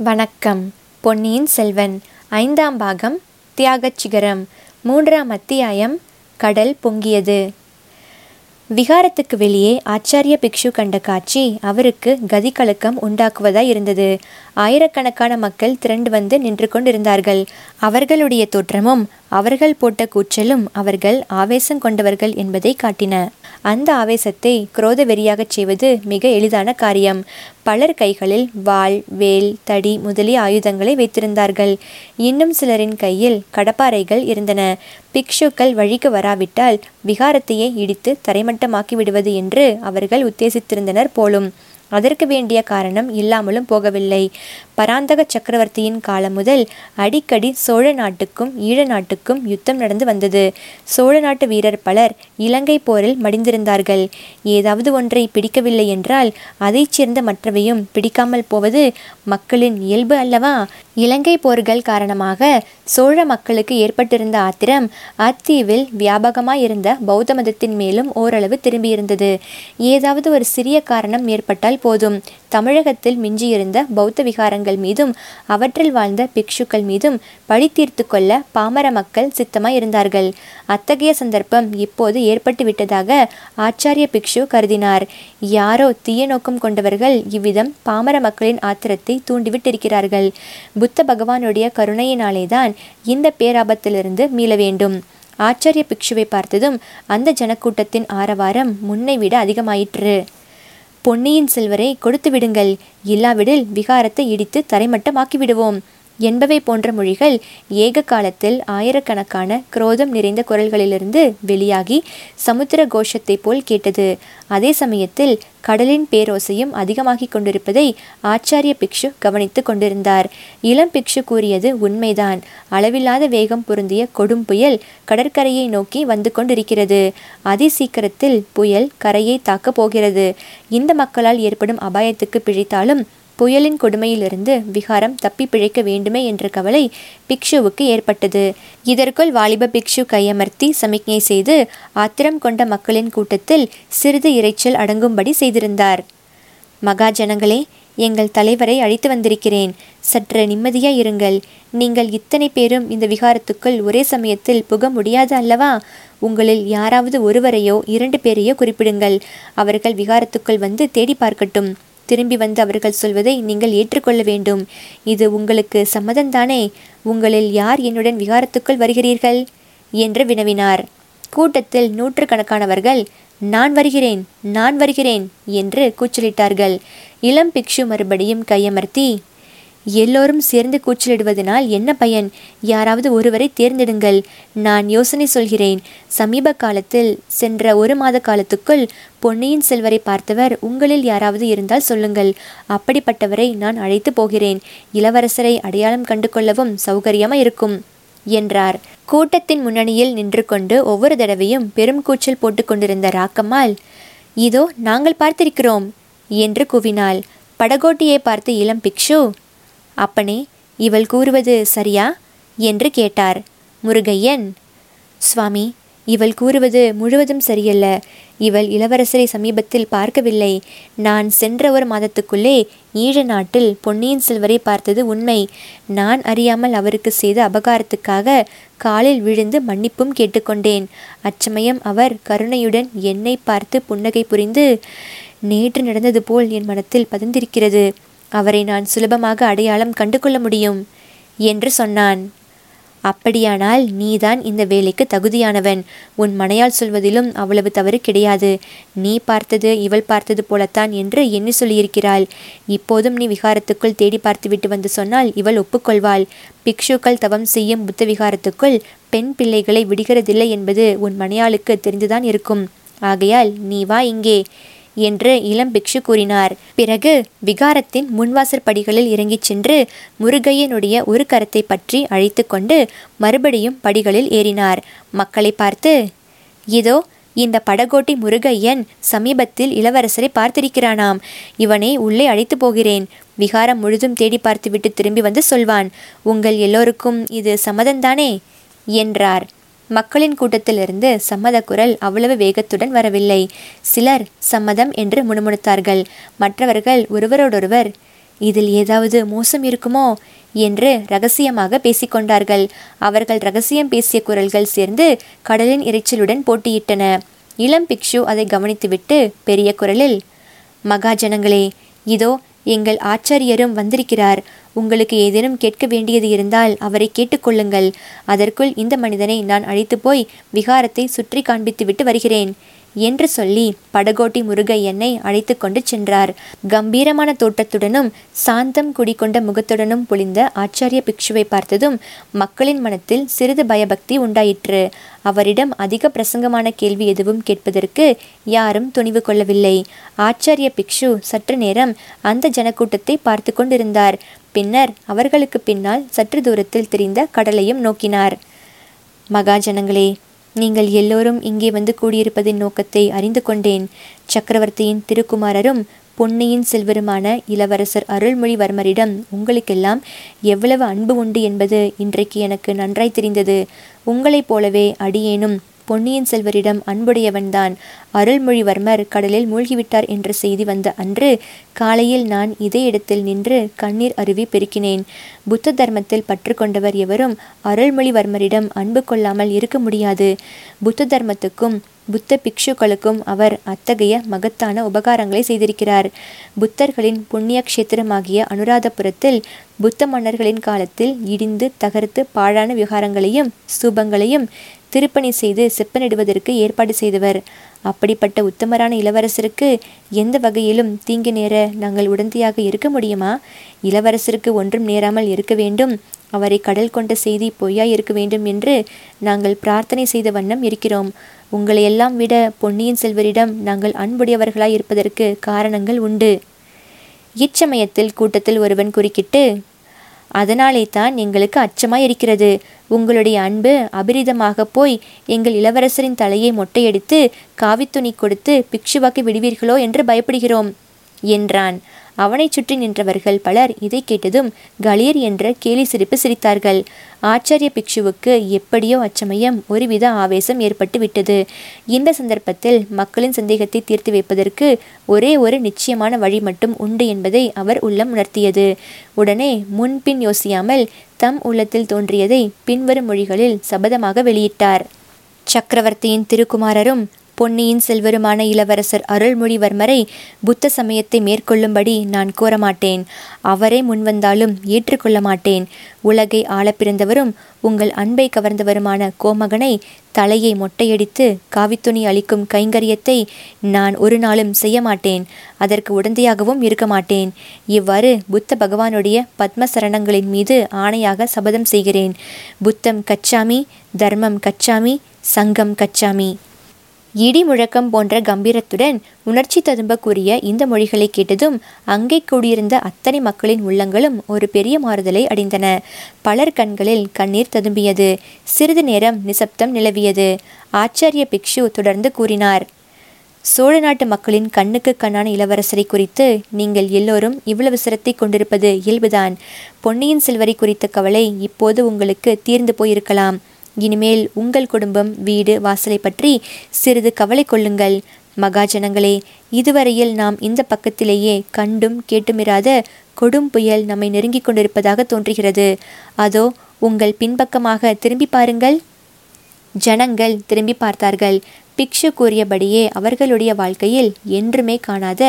வணக்கம். பொன்னியின் செல்வன் ஐந்தாம் பாகம் தியாகச் சிகரம் மூன்றாம் அத்தியாயம் கடல் பொங்கியது. விகாரத்துக்கு வெளியே ஆச்சாரிய பிக்ஷு கண்ட காட்சி அவருக்கு கதி கலக்கம் உண்டாக்குவதாய் இருந்தது. ஆயிரக்கணக்கான மக்கள் திரண்டு வந்து நின்று கொண்டிருந்தார்கள். அவர்களுடைய தோற்றமும் அவர்கள் போட்ட கூச்சலும் அவர்கள் ஆவேசம் கொண்டவர்கள் என்பதை காட்டின. அந்த ஆவேசத்தை குரோத வெறியாகச் செய்வது மிக எளிதான காரியம். பலர் கைகளில் வாள் வேல் தடி முதலிய ஆயுதங்களை வைத்திருந்தார்கள். இன்னும் சிலரின் கையில் கடப்பாறைகள் இருந்தன. பிக்ஷுக்கள் வழிக்கு வராவிட்டால் விகாரத்தையே இடித்து தரைமட்டமாக்கி விடுவது என்று அவர்கள் உத்தேசித்திருந்தனர் போலும். அதற்கு வேண்டிய காரணம் இல்லாமலும் போகவில்லை. பராந்தக சக்கரவர்த்தியின் காலம் முதல் அடிக்கடி சோழ நாட்டுக்கும் ஈழ நாட்டுக்கும் யுத்தம் நடந்து வந்தது. சோழ நாட்டு வீரர் பலர் இலங்கை போரில் மடிந்திருந்தார்கள். ஏதாவது ஒன்றை பிடிக்கவில்லை என்றால் அதைச் சேர்ந்த மற்றவையும் பிடிக்காமல் போவது மக்களின் இயல்பு அல்லவா? இலங்கை போர்கள் காரணமாக சோழ மக்களுக்கு ஏற்பட்டிருந்த ஆத்திரம் அத்தீவில் வியாபகமாயிருந்த பௌத்த மதத்தின் மேலும் ஓரளவு திரும்பியிருந்தது. ஏதாவது ஒரு சிறிய காரணம் ஏற்பட்டால் போதும். தமிழகத்தில் மிஞ்சியிருந்த பௌத்த விகாரங்கள் மீதும் அவற்றில் வாழ்ந்த பிக்ஷுக்கள் மீதும் பழி தீர்த்து கொள்ள பாமர மக்கள் சித்தமாய் இருந்தார்கள் அத்தகைய சந்தர்ப்பம் இப்போது ஏற்பட்டு விட்டதாக ஆச்சாரிய பிக்ஷு கருதினார். யாரோ தீய நோக்கம் கொண்டவர்கள் இவ்விதம் பாமர மக்களின் ஆத்திரத்தை தூண்டிவிட்டிருக்கிறார்கள். புத்த பகவானுடைய கருணையினாலேதான் இந்த பேராபத்திலிருந்து மீள வேண்டும். ஆச்சாரிய பிக்ஷுவை பார்த்ததும் அந்த ஜனக்கூட்டத்தின் ஆரவாரம் முன்னை விட அதிகமாயிற்று. பொன்னியின் செல்வரை கொடுத்து விடுங்கள் இல்லாவிடில் விகாரத்தை இடித்து தரைமட்டமாக்கி விடுவோம் என்பவை போன்ற மொழிகள் ஏக காலத்தில் ஆயிரக்கணக்கான குரோதம் நிறைந்த குரல்களிலிருந்து வெளியாகி சமுத்திர கோஷத்தை போல் கேட்டது. அதே சமயத்தில் கடலின் பேரோசையும் அதிகமாகிக் கொண்டிருப்பதை ஆச்சாரிய பிக்ஷு கவனித்து கொண்டிருந்தார். இளம் பிக்ஷு கூறியது உண்மைதான். அளவில்லாத வேகம் பொருந்திய கொடும் புயல் கடற்கரையை நோக்கி வந்து கொண்டிருக்கிறது. அதி சீக்கிரத்தில் புயல் கரையை தாக்கப் போகிறது. இந்த மக்களால் ஏற்படும் அபாயத்துக்கு பிழைத்தாலும் புயலின் கொடுமையிலிருந்து விகாரம் தப்பி பிழைக்க வேண்டுமே என்ற கவலை பிக்ஷுவுக்கு ஏற்பட்டது. இதற்குள் வாலிப பிக்ஷு கையமர்த்தி சமிக்ஞை செய்து ஆத்திரம் கொண்ட மக்களின் கூட்டத்தில் சிறிது இறைச்சல் அடங்கும்படி செய்திருந்தார். மகாஜனங்களே எங்கள் தலைவரை அழைத்து வந்திருக்கிறேன். சற்று நிம்மதியாக இருங்கள். நீங்கள் இத்தனை பேரும் இந்த விகாரத்துக்குள் ஒரே சமயத்தில் புக முடியாது அல்லவா? உங்களில் யாராவது ஒருவரையோ இரண்டு பேரையோ குறிப்பிடுங்கள். அவர்கள் விகாரத்துக்குள் வந்து தேடி பார்க்கட்டும். திரும்பி வந்து அவர்கள் சொல்வதை நீங்கள் ஏற்றுக்கொள்ள வேண்டும். இது உங்களுக்கு சம்மதம்தானே? உங்களில் யார் என்னுடன் விகாரத்துக்குள் வருகிறீர்கள்? என்று வினவினார். கூட்டத்தில் நூற்றுக்கணக்கானவர்கள் நான் வருகிறேன் நான் வருகிறேன் என்று கூச்சலிட்டார்கள். இளம் பிக்ஷு மறுபடியும் கையமர்த்தி எல்லோரும் சேர்ந்து கூச்சலிடுவதனால் என்ன பயன்? யாராவது ஒருவரை தேர்ந்தெடுங்கள். நான் யோசனை சொல்கிறேன். சமீப காலத்தில் சென்ற ஒரு மாத காலத்துக்குள் பொன்னியின் செல்வரை பார்த்தவர் உங்களில் யாராவது இருந்தால் சொல்லுங்கள். அப்படிப்பட்டவரை நான் அழைத்து போகிறேன். இளவரசரை அடையாளம் கண்டு கொள்ளவும் சௌகரியமாக இருக்கும் என்றார். கூட்டத்தின் முன்னணியில் நின்று கொண்டு ஒவ்வொரு தடவையும் பெரும் கூச்சல் போட்டுக்கொண்டிருந்த ராக்கம்மாள் இதோ நாங்கள் பார்த்திருக்கிறோம் என்று கூவினாள். படகோட்டியை பார்த்து இளம் பிக்ஷு அப்பனே இவள் கூறுவது சரியா? என்று கேட்டார். முருகையன் சுவாமி இவள் கூறுவது முழுவதும் சரியல்ல. இவள் இளவரசரை சமீபத்தில் பார்க்கவில்லை. நான் சென்ற ஒரு மாதத்துக்குள்ளே ஈழ நாட்டில் பொன்னியின் செல்வரை பார்த்தது உண்மை. நான் அறியாமல் அவருக்கு செய்த அபகாரத்துக்காக காலில் விழுந்து மன்னிப்பும் கேட்டுக்கொண்டேன். அச்சமயம் அவர் கருணையுடன் என்னை பார்த்து புன்னகை புரிந்து நேற்று நடந்தது போல் என் மனத்தில் பதிந்திருக்கிறது. அவரை நான் சுலபமாக அடையாளம் கண்டு கொள்ள முடியும் என்று சொன்னான். அப்படியானால் நீதான் இந்த வேலைக்கு தகுதியானவன். உன் மனையால் சொல்வதிலும் அவ்வளவு தவறு கிடையாது. நீ பார்த்தது இவள் பார்த்தது போலத்தான் என்று எண்ணி சொல்லியிருக்கிறாள். இப்போதும் நீ விகாரத்துக்குள் தேடி பார்த்துவிட்டு வந்து சொன்னால் இவள் ஒப்புக்கொள்வாள். பிக்ஷுக்கள் தவம் செய்யும் புத்த விகாரத்துக்குள் பெண் பிள்ளைகளை விடுகிறதில்லை என்பது உன் மனையாளுக்கு தெரிந்துதான் இருக்கும். ஆகையால் நீ வா இங்கே. என்று இளம் பிக்ஷு கூறினார். பிறகு விகாரத்தின் முன்வாசற் படிகளில் இறங்கிச் சென்று முருகையனுடைய ஒரு கரத்தை பற்றி அழைத்து கொண்டு மறுபடியும் படிகளில் ஏறினார். மக்களை பார்த்து இதோ இந்த படகோட்டி முருகையன் சமீபத்தில் இளவரசரை பார்த்திருக்கிறானாம். இவனை உள்ளே அழைத்து போகிறேன். விகாரம் முழுதும் தேடி பார்த்துவிட்டு திரும்பி வந்து சொல்வான். உங்கள் எல்லோருக்கும் இது சம்மதந்தானே என்றார். மக்களின் கூட்டத்திலிருந்து சம்மத குரல் அவ்வளவு வேகத்துடன் வரவில்லை. சிலர் சம்மதம் என்று முணுமுணுத்தார்கள். மற்றவர்கள் ஒருவரோடொருவர் இதில் ஏதாவது மோசம் இருக்குமோ? என்று ரகசியமாக பேசிக்கொண்டார்கள். அவர்கள் ரகசியம் பேசிய குரல்கள் சேர்ந்து கடலின் இரைச்சலுடன் போட்டியிட்டன. இளம் பிக்ஷு அதை கவனித்துவிட்டு பெரிய குரலில் மகாஜனங்களே இதோ எங்கள் ஆச்சாரியரும் வந்திருக்கிறார். உங்களுக்கு ஏதேனும் கேட்க வேண்டியது இருந்தால் அவரை கேட்டுக்கொள்ளுங்கள். அதற்குள் இந்த மனிதனை நான் அழைத்து போய் விகாரத்தை சுற்றி காண்பித்துவிட்டு வருகிறேன். என்று சொல்லி படகோட்டி முருகையனை அழைத்து கொண்டு சென்றார். கம்பீரமான தோட்டத்துடனும் சாந்தம் குடிகொண்ட முகத்துடனும் பொழிந்த ஆச்சாரிய பிக்ஷுவை பார்த்ததும் மக்களின் மனத்தில் சிறிது பயபக்தி உண்டாயிற்று. அவரிடம் அதிக பிரசங்கமான கேள்வி எதுவும் கேட்பதற்கு யாரும் துணிவு கொள்ளவில்லை. ஆச்சாரிய பிக்ஷு சற்று நேரம் அந்த ஜனக்கூட்டத்தை பார்த்து கொண்டிருந்தார். பின்னர் அவர்களுக்கு பின்னால் சற்று தூரத்தில் தெரிந்த கடலையும் நோக்கினார். மகாஜனங்களே நீங்கள் எல்லோரும் இங்கே வந்து கூடியிருப்பதின் நோக்கத்தை அறிந்து கொண்டேன். சக்கரவர்த்தியின் திருக்குமாரரும் பொன்னியின் செல்வருமான இளவரசர் அருள்மொழிவர்மரிடம் உங்களுக்கெல்லாம் எவ்வளவு அன்பு உண்டு என்பது இன்றைக்கு எனக்கு நன்றாய் தெரிந்தது. உங்களைப் போலவே அடியேனும் பொன்னியின் செல்வரிடம் அன்புடையவன்தான். அருள்மொழிவர்மர் கடலில் மூழ்கிவிட்டார் என்ற செய்தி வந்த அன்று காலையில் நான் இதே இடத்தில் நின்று கண்ணீர் அருவி பெருக்கினேன். புத்த தர்மத்தில் பற்று கொண்டவர் எவரும் அருள்மொழிவர்மரிடம் அன்பு கொள்ளாமல் இருக்க முடியாது. புத்த தர்மத்துக்கும் புத்த பிக்ஷுக்களுக்கும் அவர் அத்தகைய மகத்தான உபகாரங்களை செய்திருக்கிறார். புத்தர்களின் புண்ணிய கஷேத்திரமாகிய அனுராதபுரத்தில் புத்த மன்னர்களின் காலத்தில் இடிந்து தகர்த்து பாழான விகாரங்களையும் ஸ்தூபங்களையும் திருப்பணி செய்து செப்பனிடுவதற்கு ஏற்பாடு செய்தவர். அப்படிப்பட்ட உத்தமரான இளவரசருக்கு எந்த வகையிலும் தீங்கு நேர நாங்கள் உடந்தையாக இருக்க முடியுமா? இளவரசருக்கு ஒன்றும் நேராமல் இருக்க வேண்டும். அவரை கடல் கொண்ட செய்தி பொய்யாய் இருக்க வேண்டும் என்று நாங்கள் பிரார்த்தனை செய்த வண்ணம் இருக்கிறோம். உங்களையெல்லாம் விட பொன்னியின் செல்வரிடம் நாங்கள் அன்புடையவர்களாய் இருப்பதற்கு காரணங்கள் உண்டு. இச்சமயத்தில் கூட்டத்தில் ஒருவன் குறுக்கிட்டு அதனாலே தான் எங்களுக்கு அச்சமாய் இருக்கிறது உங்களுடைய அன்பு அபிரிதமாக போய் எங்கள் இளவரசரின் தலையை மொட்டையடித்து காவித்துணி கொடுத்து பிக்ஷுவாக்கி விடுவீர்களோ என்று பயப்படுகிறோம் என்றான். அவனைச் சுற்றி நின்றவர்கள் பலர் இதை கேட்டதும் கலீர் என்ற கேலி சிரிப்பு சிரித்தார்கள். ஆச்சாரிய பிக்ஷுவுக்கு எப்படியோ அச்சமயம் ஒருவித ஆவேசம் ஏற்பட்டு விட்டது. இந்த சந்தர்ப்பத்தில் மக்களின் சந்தேகத்தை தீர்த்து வைப்பதற்கு ஒரே ஒரு நிச்சயமான வழி மட்டும் உண்டு என்பதை அவர் உள்ளம் உணர்த்தியது. உடனே முன்பின் யோசியாமல் தம் உள்ளத்தில் தோன்றியதை பின்வரும் மொழிகளில் சபதமாக வெளியிட்டார். சக்கரவர்த்தியின் திருக்குமாரரும் பொன்னியின் செல்வருமான இளவரசர் அருள்மொழிவர்மரை புத்த சமயத்தை மேற்கொள்ளும்படி நான் கோரமாட்டேன். அவரே முன்வந்தாலும் ஏற்றுக்கொள்ள மாட்டேன் உலகை ஆள பிறந்தவரும் உங்கள் அன்பை கவர்ந்தவருமான கோமகனை தலையை மொட்டையடித்து காவித்துணி அளிக்கும் கைங்கரியத்தை நான் ஒரு நாளும் செய்ய மாட்டேன் அதற்கு உடந்தையாகவும் இருக்க மாட்டேன் இவ்வாறு புத்த பகவானுடைய பத்ம சரணங்களின் மீது ஆணையாக சபதம் செய்கிறேன். புத்தம் கச்சாமி தர்மம் கச்சாமி சங்கம் கச்சாமி. இடி முழக்கம் போன்ற கம்பீரத்துடன் உணர்ச்சி ததும்ப இந்த மொழிகளை கேட்டதும் அங்கே கூடியிருந்த அத்தனை மக்களின் உள்ளங்களும் ஒரு பெரிய மாறுதலை அடைந்தன. பலர் கண்களில் கண்ணீர் ததும்பியது. சிறிது நேரம் நிசப்தம் நிலவியது. ஆச்சாரிய பிக்ஷு தொடர்ந்து கூறினார் சோழ நாட்டு மக்களின் கண்ணுக்கு கண்ணான இளவரசரை குறித்து நீங்கள் எல்லோரும் இவ்வளவு சிரத்தை கொண்டிருப்பது இயல்புதான். பொன்னியின் செல்வரை குறித்த கவலை இப்போது உங்களுக்கு தீர்ந்து போயிருக்கலாம். இனிமேல் உங்கள் குடும்பம் வீடு வாசலை பற்றி சிறிது கவலை கொள்ளுங்கள். மகாஜனங்களே இதுவரையில் நாம் இந்த பக்கத்திலேயே கண்டும் கேட்டுமிராத கொடும் புயல் நம்மை நெருங்கிக் கொண்டிருப்பதாக தோன்றுகிறது. அதோ உங்கள் பின்பக்கமாக திரும்பி பாருங்கள். ஜனங்கள் திரும்பி பார்த்தார்கள். பிக்ஷு கூறியபடியே அவர்களுடைய வாழ்க்கையில் என்றுமே காணாத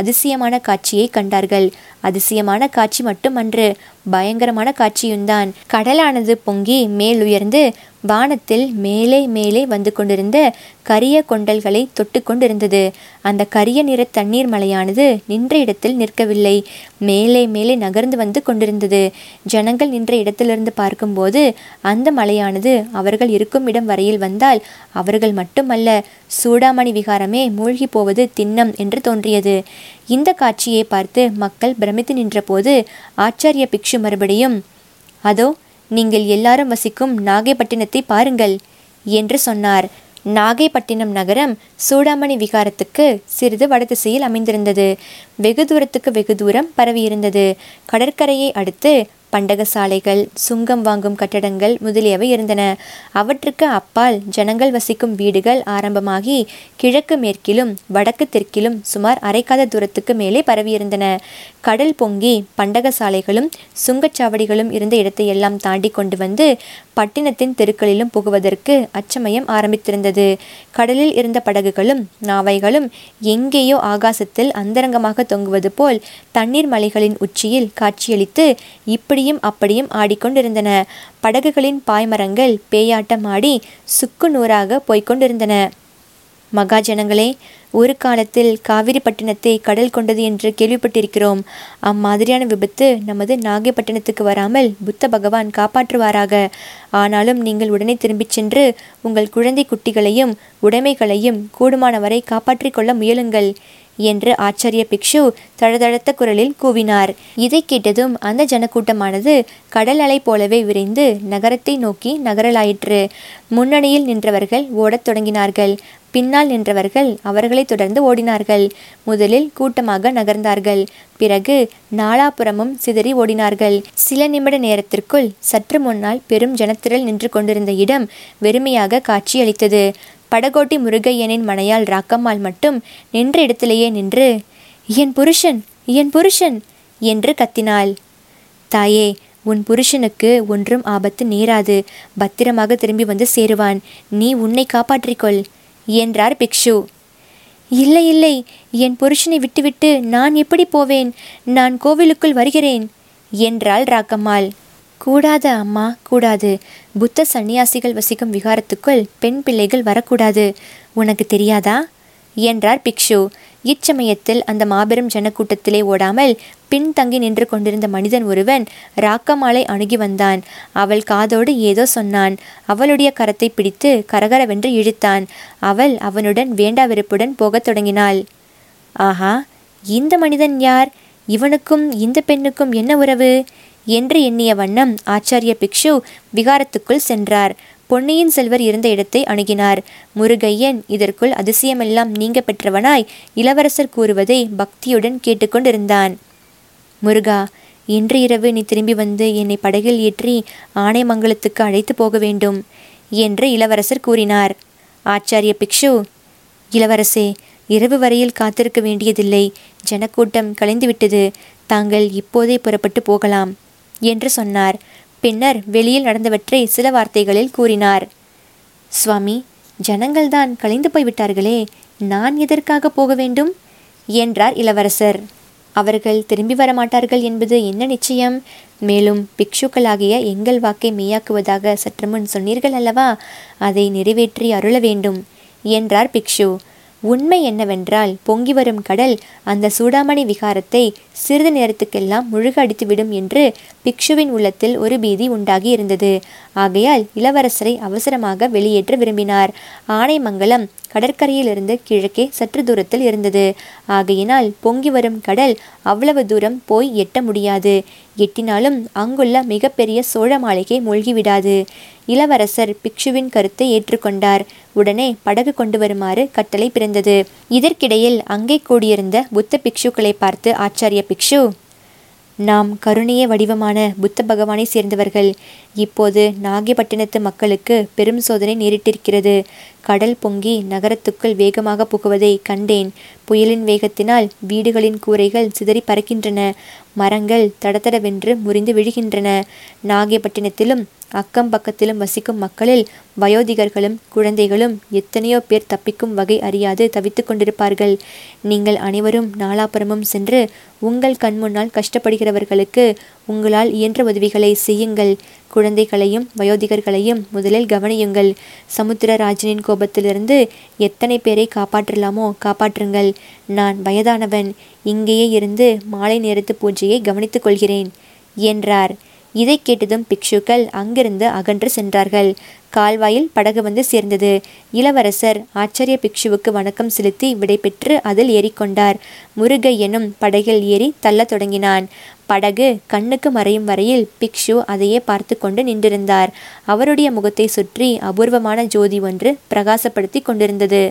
அதிசயமான காட்சியை கண்டார்கள். அதிசயமான காட்சி மட்டுமன்று. பயங்கரமான காட்சியும்தான். கடலானது பொங்கி மேலுயர்ந்து வானத்தில் மேலே மேலே வந்து கொண்டிருந்த கரிய கொண்டல்களை தொட்டு கொண்டிருந்தது. அந்த கரிய நிற தண்ணீர் மலையானது நின்ற இடத்தில் நிற்கவில்லை. மேலே மேலே நகர்ந்து வந்து கொண்டிருந்தது. ஜனங்கள் நின்ற இடத்திலிருந்து பார்க்கும்போது அந்த மலையானது அவர்கள் இருக்கும் இடம் வரையில் வந்தால் அவர்கள் மட்டுமல்ல சூடாமணி விகாரமே மூழ்கி போவது திண்ணம் என்று தோன்றியது. இந்த காட்சியை பார்த்து மக்கள் பிரமித்து நின்றபோது ஆச்சாரிய பிக்ஷு மறுபடியும் அதோ நீங்கள் எல்லாரும் வசிக்கும் நாகைப்பட்டினத்தை பாருங்கள் என்று சொன்னார். நாகைப்பட்டினம் நகரம் சூடாமணி விகாரத்துக்கு சிறிது வடதிசையில் அமைந்திருந்தது. வெகு தூரத்துக்கு வெகு தூரம் பரவியிருந்தது. கடற்கரையை அடுத்து பண்டகசாலைகள் சுங்கம் வாங்கும் கட்டடங்கள் முதலியவை இருந்தன. அவற்றுக்கு அப்பால் ஜனங்கள் வசிக்கும் வீடுகள் ஆரம்பமாகி கிழக்கு மேற்கிலும் வடக்கு தெற்கிலும் சுமார் அரைக்காத தூரத்துக்கு மேலே பரவியிருந்தன. கடல் பொங்கி பண்டகசாலைகளும் சுங்கச்சாவடிகளும் இருந்த இடத்தையெல்லாம் தாண்டி கொண்டு வந்து பட்டினத்தின் தெருக்களிலும் புகுவதற்கு அச்சமயம் ஆரம்பித்திருந்தது. கடலில் இருந்த படகுகளும் நாவைகளும் எங்கேயோ ஆகாசத்தில் அந்தரங்கமாக தொங்குவது போல் தண்ணீர் மலைகளின் உச்சியில் காட்சியளித்து இப்படியும் அப்படியும் ஆடிக்கொண்டிருந்தன. படகுகளின் பாய்மரங்கள் பேயாட்டம் ஆடி சுக்கு நூறாக போய்கொண்டிருந்தன மகாஜனங்களே ஒரு காலத்தில் காவிரிப்பட்டினத்தை கடல் கொண்டது என்று கேள்விப்பட்டிருக்கிறோம். அம்மாதிரியான விபத்து நமது நாகைப்பட்டினத்துக்கு வராமல் புத்த பகவான் காப்பாற்றுவாராக. ஆனாலும் நீங்கள் உடனே திரும்பிச் சென்று உங்கள் குழந்தை குட்டிகளையும் உடைமைகளையும் கூடுமானவரை காப்பாற்றிக் கொள்ள முயலுங்கள் என்று ஆச்சாரிய பிக்ஷு தழதழுத்த குரலில் கூவினார். இதை கேட்டதும் அந்த ஜனக்கூட்டமானது கடல் அலை போலவே விரைந்து நகரத்தை நோக்கி நகரலாயிற்று. முன்னணியில் நின்றவர்கள் ஓடத் தொடங்கினார்கள். பின்னால் நின்றவர்கள் அவர்களை தொடர்ந்து ஓடினார்கள். முதலில் கூட்டமாக நகர்ந்தார்கள். பிறகு நாலாபுறமும் சிதறி ஓடினார்கள். சில நிமிட நேரத்திற்குள் சற்று முன்னால் பெரும் ஜனத்திரள் நின்று கொண்டிருந்த இடம் வெறுமையாக காட்சியளித்தது. படகோட்டி முருகையனின் மனையால் ராக்கம்மாள் மட்டும் நின்ற இடத்திலேயே நின்று என் புருஷன் என் புருஷன் என்று கத்தினாள். தாயே உன் புருஷனுக்கு ஒன்றும் ஆபத்து நேராது. பத்திரமாக திரும்பி வந்து சேருவான். நீ உன்னை காப்பாற்றிக்கொள் என்றார் பிக்ஷு. இல்லை இல்லை. என் புருஷனை விட்டுவிட்டு நான் எப்படி போவேன்? நான் கோவிலுக்குள் வருகிறேன் என்றாள் ராக்கம்மாள். கூடாது அம்மா கூடாது. புத்த சந்நியாசிகள் வசிக்கும் விகாரத்துக்குள் பெண் பிள்ளைகள் வரக்கூடாது. உனக்கு தெரியாதா? என்றார் பிக்ஷு. இச்சமயத்தில் அந்த மாபெரும் ஜனக்கூட்டத்திலே ஓடாமல் பின்தங்கி நின்று கொண்டிருந்த மனிதன் ஒருவன் ராக்கமாலை அணுகி வந்தான். அவள் காதோடு ஏதோ சொன்னான். அவளுடைய கரத்தை பிடித்து கரகரவென்று இழுத்தான். அவள் அவனுடன் வேண்டா வெறுப்புடன் போகத் தொடங்கினாள். ஆஹா இந்த மனிதன் யார்? இவனுக்கும் இந்த பெண்ணுக்கும் என்ன உறவு? என்று எண்ணிய வண்ணம் ஆச்சாரிய பிக்ஷு விகாரத்துக்குள் சென்றார். பொன்னியின் செல்வர் இருந்த இடத்தை அணுகினார். முருகையன் இதற்குள் அதிசயமெல்லாம் நீங்க பெற்றவனாய்? இளவரசர் கூறுவதை பக்தியுடன் கேட்டுக்கொண்டிருந்தான். முருகா இன்று இரவு நீ திரும்பி வந்து என்னை படகில் ஏற்றி ஆனைமங்கலத்துக்கு அழைத்து போக வேண்டும் என்று இளவரசர் கூறினார். ஆச்சாரிய பிக்ஷு இளவரசே இரவு வரையில் காத்திருக்க வேண்டியதில்லை. ஜனக்கூட்டம் கலைந்துவிட்டது. தாங்கள் இப்போதே புறப்பட்டு போகலாம் என்று சொன்னார். பின்னர் வெளியில் நடந்தவற்றை சில வார்த்தைகளில் கூறினார். சுவாமி ஜனங்கள்தான் கலைந்து போய்விட்டார்களே நான் எதற்காக போக வேண்டும்? என்றார் இளவரசர். அவர்கள் திரும்பி வரமாட்டார்கள் என்பது என்ன நிச்சயம்? மேலும் பிக்ஷுக்களாகிய எங்கள் வாக்கை மெய்யாக்குவதாக சற்று முன் சொன்னீர்கள் அல்லவா? அதை நிறைவேற்றி அருள வேண்டும் என்றார் பிக்ஷு. உண்மை என்னவென்றால் பொங்கி வரும் கடல் அந்த சூடாமணி விகாரத்தை சிறிது நேரத்துக்கெல்லாம் முழுக அடித்துவிடும் என்று பிக்ஷுவின் உள்ளத்தில் ஒரு பீதி உண்டாகி இருந்தது. ஆகையால் இளவரசரை அவசரமாக வெளியேற்ற விரும்பினார். ஆனைமங்கலம் கடற்கரையிலிருந்து கிழக்கே சற்று தூரத்தில் இருந்தது. ஆகையினால் பொங்கி வரும் கடல் அவ்வளவு தூரம் போய் எட்ட முடியாது. எட்டினாலும் அங்குள்ள மிகப்பெரிய சோழ மாளிகை மூழ்கிவிடாது. இளவரசர் பிக்ஷுவின் கருத்தை ஏற்றுக்கொண்டார். உடனே படகு கொண்டு வருமாறு கட்டளை பிறந்தது. இதற்கிடையில் அங்கே கூடியிருந்த புத்த பிக்ஷுக்களை பார்த்து ஆச்சாரிய பிக்ஷு. நாம் கருணைய வடிவமான புத்த பகவானை சேர்ந்தவர்கள் இப்போது நாகைப்பட்டினத்து மக்களுக்கு பெரும் சோதனை நேரிட்டிருக்கிறது. கடல் பொங்கி நகரத்துக்குள் வேகமாக புகுவதை கண்டேன். புயலின் வேகத்தினால் வீடுகளின் கூரைகள் சிதறி பறக்கின்றன. மரங்கள் தடதடவென்று முறிந்து விழுகின்றன. நாகைப்பட்டினத்திலும் அக்கம் பக்கத்திலும் வசிக்கும் மக்களில் வயோதிகர்களும் குழந்தைகளும் எத்தனையோ பேர் தப்பிக்கும் வகை அறியாது தவித்து கொண்டிருப்பார்கள். நீங்கள் அனைவரும் நாலாபுரமும் சென்று உங்கள் கண்முன்னால் கஷ்டப்படுகிறவர்களுக்கு உங்களால் இயன்ற உதவிகளை செய்யுங்கள். குழந்தைகளையும் வயோதிகர்களையும் முதலில் கவனியுங்கள். சமுத்திரராஜனின் கோபத்திலிருந்து எத்தனை பேரை காப்பாற்றலாமோ காப்பாற்றுங்கள். நான் வயதானவன். இங்கேயே இருந்து மாலை நேரத்து பூஜையை கவனித்துக் கொள்கிறேன் என்றார். இதை கேட்டதும் பிக்ஷுக்கள் அங்கிருந்து அகன்று சென்றார்கள். கால்வாயில் படகு வந்து சேர்ந்தது. இளவரசர் ஆச்சரிய பிக்ஷுவுக்கு வணக்கம் செலுத்தி விடைபெற்று அதில் ஏறிக்கொண்டார். முருகையனும் படகில் ஏறி தள்ளத் தொடங்கினான். படகு கண்ணுக்கு மறையும் வரையில் பிக்ஷு அதையே பார்த்து கொண்டு நின்றிருந்தார். அவருடைய முகத்தை சுற்றி அபூர்வமான ஜோதி ஒன்று பிரகாசப்படுத்தி கொண்டிருந்தது.